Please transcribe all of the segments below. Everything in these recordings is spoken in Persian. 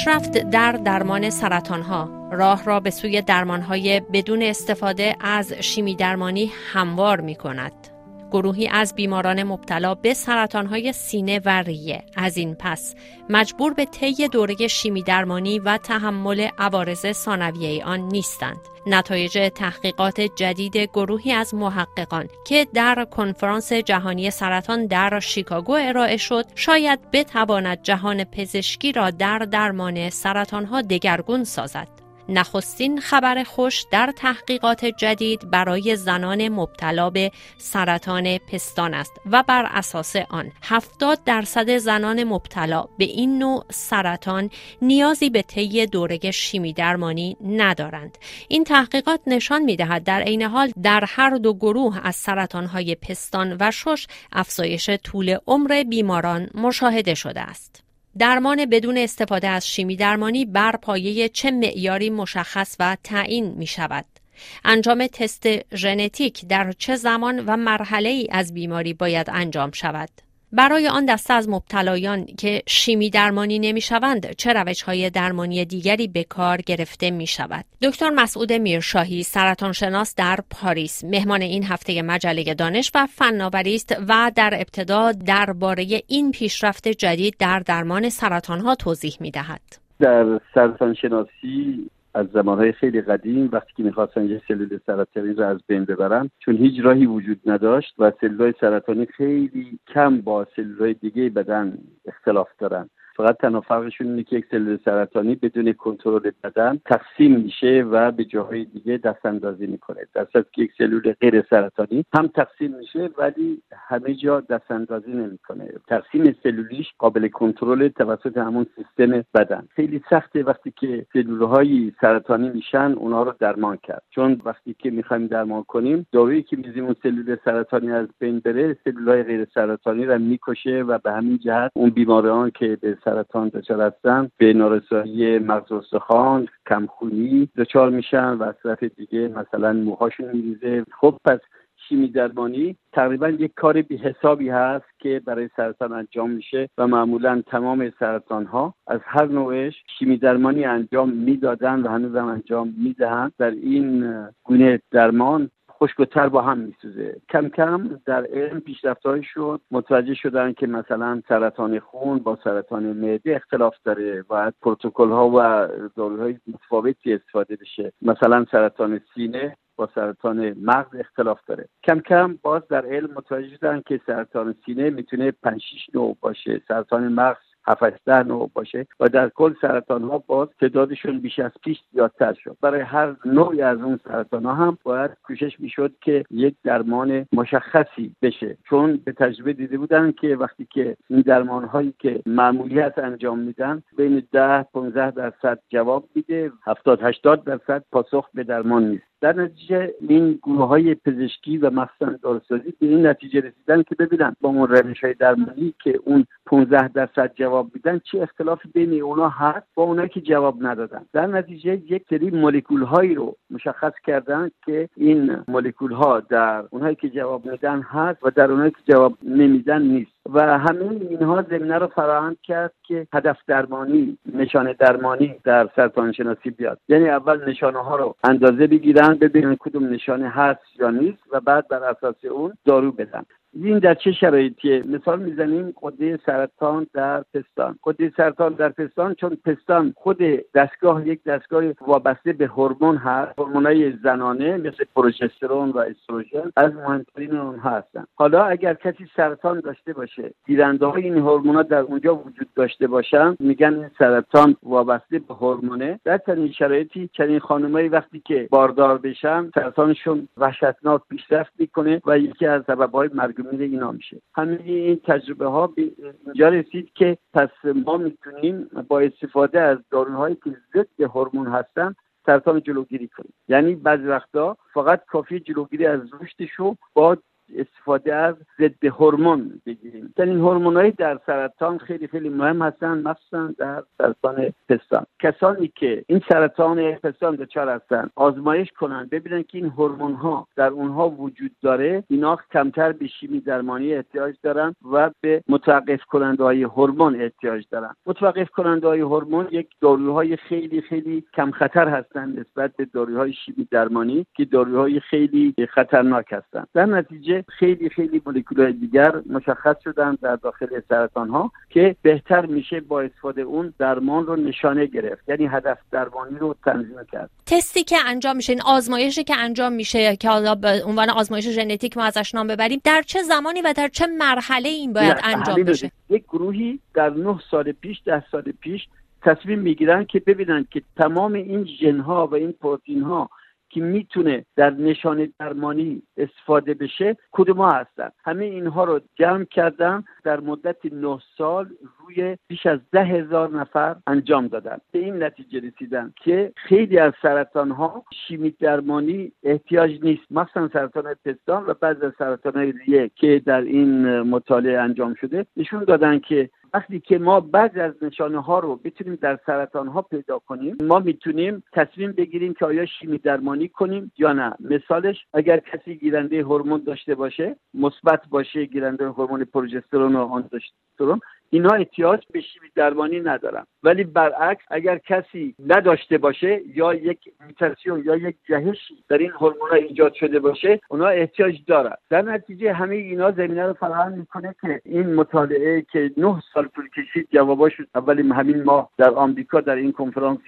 پیشرفت در درمان سرطان ها راه را به سوی درمان های بدون استفاده از شیمی درمانی هموار می کند. گروهی از بیماران مبتلا به های سینه و ریه از این پس مجبور به طی دوره شیمی درمانی و تحمل عوارض ثانویه آن نیستند. نتایج تحقیقات جدید گروهی از محققان که در کنفرانس جهانی سرطان در شیکاگو ارائه شد شاید بتواند جهان پزشکی را در درمان سرطانها دگرگون سازد. نخستین خبر خوش در تحقیقات جدید برای زنان مبتلا به سرطان پستان است و بر اساس آن 70 درصد زنان مبتلا به این نوع سرطان نیازی به طی دوره شیمی درمانی ندارند. این تحقیقات نشان می دهد در عین حال در هر دو گروه از سرطانهای پستان و شش افزایش طول عمر بیماران مشاهده شده است. درمان بدون استفاده از شیمی درمانی بر پایه چه معیاری مشخص و تعیین می شود؟ انجام تست ژنتیک در چه زمان و مرحله ای از بیماری باید انجام شود؟ برای آن دسته از مبتلایان که شیمی درمانی نمی شوند چه روش های درمانی دیگری به کار گرفته می شود دکتر مسعود میرشاهی سرطان شناس در پاریس. مهمان این هفته مجله دانش و فناوری است و در ابتدا درباره این پیشرفت جدید در درمان سرطان ها توضیح می دهد در سرطان شناسی از زمانهای خیلی قدیم وقتی که می‌خواستن یه سلول سرطانی رو از بین ببرن چون هیچ راهی وجود نداشت و سلولهای سرطانی خیلی کم با سلولهای دیگه بدن اختلاف دارن. فقط تنها اینه که یک سلول سرطانی بدون کنترل بدن تقسیم میشه و به جاهای دیگه دست اندازی می‌کنه. در که یک سلول غیر سرطانی هم تقسیم میشه ولی همه جا دست اندازی نمی‌کنه. تقسیم سلولیش قابل کنترل توسط همون سیستم بدن. خیلی سخته وقتی که سلول های سرطانی میشن اونها رو درمان کرد. چون وقتی که می‌خوایم درمان کنیم دارویی که میزیم اون سلول سرطانی از بین بره سلول های غیر سرطانی رو می‌کشه و به همین جهت اون بیماران که به سرطان دچار هستن به نارسایی مغز استخوان کمخونی دچار میشن و از طرف دیگه مثلا موهاشون میریزه. خب پس شیمی درمانی تقریبا یک کار بی حسابی هست که برای سرطان انجام میشه و معمولا تمام سرطان ها از هر نوعش شیمی درمانی انجام می‌دادن و هنوز هم انجام می‌دهند. در این گونه درمان خشکتر با هم میسوزه. کم کم در علم پیشرفتهایی شد. متوجه شدن که مثلا سرطان خون با سرطان معده اختلاف داره و پروتکل ها و داروهای متفاوتی استفاده بشه. مثلا سرطان سینه با سرطان مغز اختلاف داره. کم کم باز در علم متوجه شدن که سرطان سینه می‌تونه 5 6 نوع باشه. سرطان مغز 7 نوع باشه و در کل سرطان ها باز تعدادشون بیش از پیش زیادتر شد. برای هر نوعی از اون سرطان ها هم باید کوشش می‌شد که یک درمان مشخصی بشه. چون به تجربه دیده بودن که وقتی که این درمان هایی که معمولیت انجام میدن بین 10 15 درصد جواب میده 70 80 درصد پاسخ به درمان نیست. در نتیجه این گروه های پزشکی و مخصوصا داروسازی به این نتیجه رسیدن که ببینن با اون روش های درمانی که اون 15 درصد جواب میدن چه اختلافی بین اونا هست با اونایی که جواب ندادن. در نتیجه یک سری مولکول هایی رو مشخص کردن که این مولکول ها در اونایی که جواب میدن هست و در اونایی که جواب نمیدن نیست. و همه اینها زمینه رو فراهم کرد که هدف درمانی نشانه درمانی در سرطان شناسی بیاد. یعنی اول نشانه ها رو اندازه بگیرن ببینن کدوم نشانه هست یا نیست و بعد بر اساس اون دارو بدن. این در چه شرایطیه؟ مثال می‌زنیم قده سرطان در پستان. قده سرطان در پستان چون پستان خود دستگاه یک دستگاه وابسته به هورمون هست. هورمونای زنانه مثل پروژسترون و استروژن از مهمترین اون هستن. حالا اگر کسی سرطان داشته باشه گیرنده های این هورمونا در اونجا وجود داشته باشن میگن سرطان وابسته به هورمونه. در چنین شرایطی چنین خانمایی وقتی که باردار بشن سرطانشون وحشتناک پیشرفت می‌کنه و یکی از سببهای مرگ میره اینا میشه. همه این تجربه ها اینجا رسید که پس ما می‌تونیم با استفاده از داروهایی که ضد هورمون هستن سرطان جلوگیری کنیم. یعنی بعضی وقتا فقط کافی جلوگیری از رشدش با استفاده از ضد هورمون بگیریم. این هورمونایی در سرطان خیلی خیلی مهم هستن مخصوصا در سرطان پستان. کسانی که این سرطان پستان دچار هستن آزمایش کنن ببینن که این هورمون ها در اونها وجود داره اینا کمتر به شیمی درمانی احتیاج دارن و به متوقف کننده های هورمون احتیاج دارن. متوقف کننده های هورمون یک داروهای خیلی خیلی کم خطر هستند نسبت به داروهای شیمی درمانی که داروهای خیلی خطرناک هستند در نتیجه خیلی خیلی مولکولهای دیگر مشخص شدن در داخل سرطان ها که بهتر میشه با استفاده اون درمان رو نشانه گرفت. یعنی هدف درمانی رو تنظیم کرد. تستی که انجام میشه این آزمایشی که انجام میشه که حالا به عنوان آزمایش ژنتیک ما ازش نام ببریم در چه زمانی و در چه مرحله این باید انجام بشه؟ یک گروهی در نه سال پیش ده سال پیش تصمیم می‌گیرن که ببینن که تمام این ژن ها و این پروتین ها که می‌تونه در نشان درمانی استفاده بشه کدوم هستن؟ همه اینها رو جمع کردن در مدت نه سال روی بیش از ده هزار نفر انجام دادن. به این نتیجه رسیدن که خیلی از سرطان ها شیمی درمانی احتیاج نیست. مخصوصا سرطان پستان و بعض از سرطان ریه که در این مطالعه انجام شده نشون دادن که وقتی که ما بعضی از نشانه ها رو بتونیم در سرطان ها پیدا کنیم ما می‌تونیم تصمیم بگیریم که آیا شیمی درمانی کنیم یا نه. مثالش اگر کسی گیرنده هورمون داشته باشه مثبت باشه گیرنده هورمون پروژسترون و آندروژسترون اینها احتیاج به شیمی درمانی ندارن. ولی برعکس اگر کسی نداشته باشه یا یک میتاسیون یا یک جهشی در این هورمونها ایجاد شده باشه اونها احتیاج دارن. در نتیجه همه اینا زمینه رو فراهم می‌کنه که این مطالعه که نه سال طول کشید جواباش اولی همین ماه در آمریکا در این کنفرانس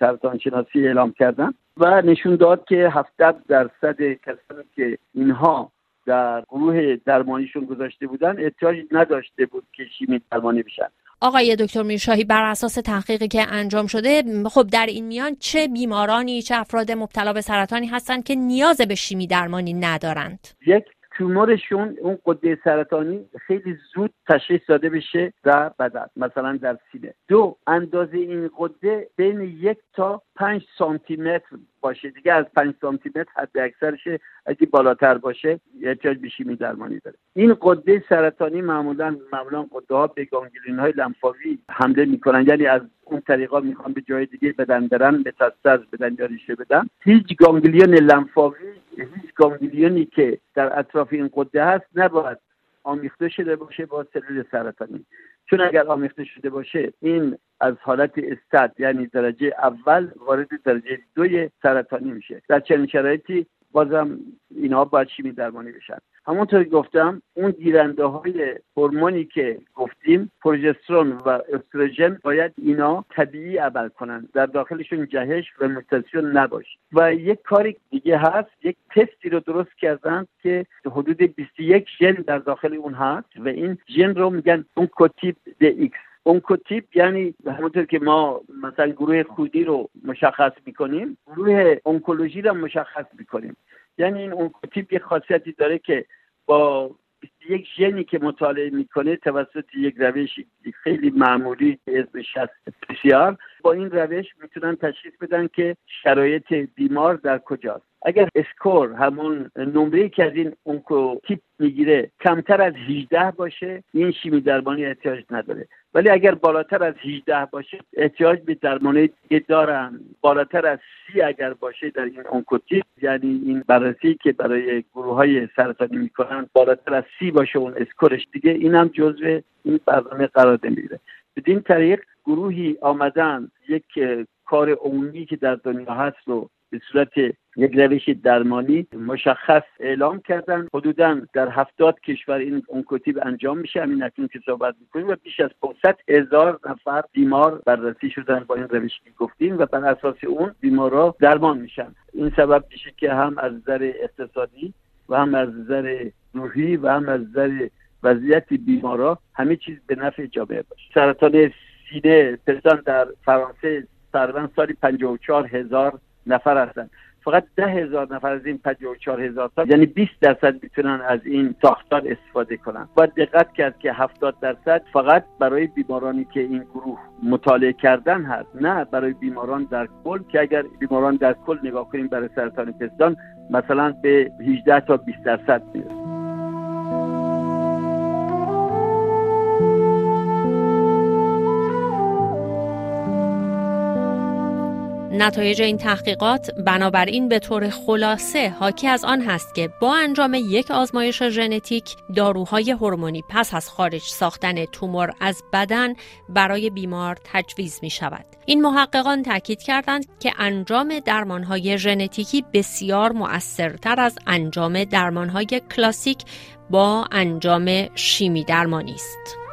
سرطان شناسی اعلام کردن و نشون داد که 70 درصد کسانی که اینها در گروه درمانیشون گذاشته بودن احتیاج نداشته بود که شیمی درمانی بشن. آقای دکتر میرشاهی بر اساس تحقیقی که انجام شده خب در این میان چه بیمارانی چه افراد مبتلا به سرطانی هستند که نیاز به شیمی درمانی ندارند؟ یک تومورشون اون قده سرطانی خیلی زود تشخیص داده بشه در بدن مثلا در سینه. دو اندازه این قده بین یک تا پنج سانتی متر باشه. دیگه از پنج سانتی متر حد اکثرشه. اگه بالاتر باشه احتیاج به شیمی درمانی داره. این قده سرطانی معمولا معمولا قده ها به گانگلین های لنفاوی حمله می‌کنن. یعنی از اون طریقا می‌خوان به جای دیگه بدن برن متاستاز بدن یا ریشه بدن. هیچ گانگلیون لنفاوی هیچ گانگلیونی که در اطراف این قده هست نباید آمیخته شده باشه با سلول سرطانی. چون اگر آمیخته شده باشه این از حالت استاد یعنی درجه اول وارد درجه دوی سرطانی میشه. در چنین شرایطی بازم اینها باید شیمی درمانی بشن. همونطور گفتم اون گیرنده های هورمونی که گفتیم پروژسترون و استروژن باید اینا طبیعی عمل کنن. در داخلشون جهش و موتاسیون نباشه. و یک کاری دیگه هست یک تستی رو درست کردن که حدود 21 ژن در داخل اون هست و این ژن رو میگن Oncotype DX Oncotype یعنی همونطور که ما مثلا گروه خونی رو مشخص می‌کنیم گروه اونکولوژی رو مشخص می‌کنیم. یعنی این اونکوتیپ یه خاصیتی داره که با یک ژنی که مطالعه می‌کنه توسط یک روش خیلی معمولی اسمش هست بسیار با این روش می‌تونن تشخیص بدن که شرایط بیمار در کجاست. اگر اسکور همون نمره که از این اونکوتیپ می‌گیره کمتر از 18 باشه این شیمی درمانی احتیاج نداره. ولی اگر بالاتر از 18 باشه احتیاج به درمان دیگه دارن. بالاتر از سی اگر باشه در این اونکوتیپ یعنی این بررسی که برای گروه های سرطانی می‌کنن بالاتر از سی باشه اون اسکورش دیگه این هم جزو این برنامه قرار نمی‌گیره بدین طریق گروهی آمدن یک کار عمومی که در دنیا هست رو به صورت یک روش درمانی مشخص اعلام کردن. حدودا در هفتاد کشور این اونکوتیب انجام میشه. همین اکنون که صحبت می‌کنیم و بیش از 500 هزار نفر بیمار بررسی شدن با این روش که گفتیم و بر اساس اون بیمارا درمان میشن. این سبب میشه که هم از نظر اقتصادی و هم از نظر روحی و هم از نظر وضعیت بیمارا همه چیز به نفع جامعه باشه. سرطان سینه پستان در فرانسه تقریبا سالی 54 هزار نفر هستن. فقط ده هزار نفر از این 54 هزار تا یعنی 20 درصد می‌تونن از این ساختار استفاده کنن. باید دقت کرد که 70 درصد فقط برای بیمارانی که این گروه مطالعه کردن هست. نه برای بیماران در کل که اگر بیماران در کل نگاه کنیم برای سرطان پستان مثلا به 18 تا 20 درصد می‌رسه. نتایج این تحقیقات بنابراین به طور خلاصه حاکی از آن هست که با انجام یک آزمایش ژنتیک داروهای هورمونی پس از خارج ساختن تومور از بدن برای بیمار تجویز می شود. این محققان تاکید کردند که انجام درمانهای ژنتیکی بسیار مؤثرتر از انجام درمانهای کلاسیک با انجام شیمی درمانی است.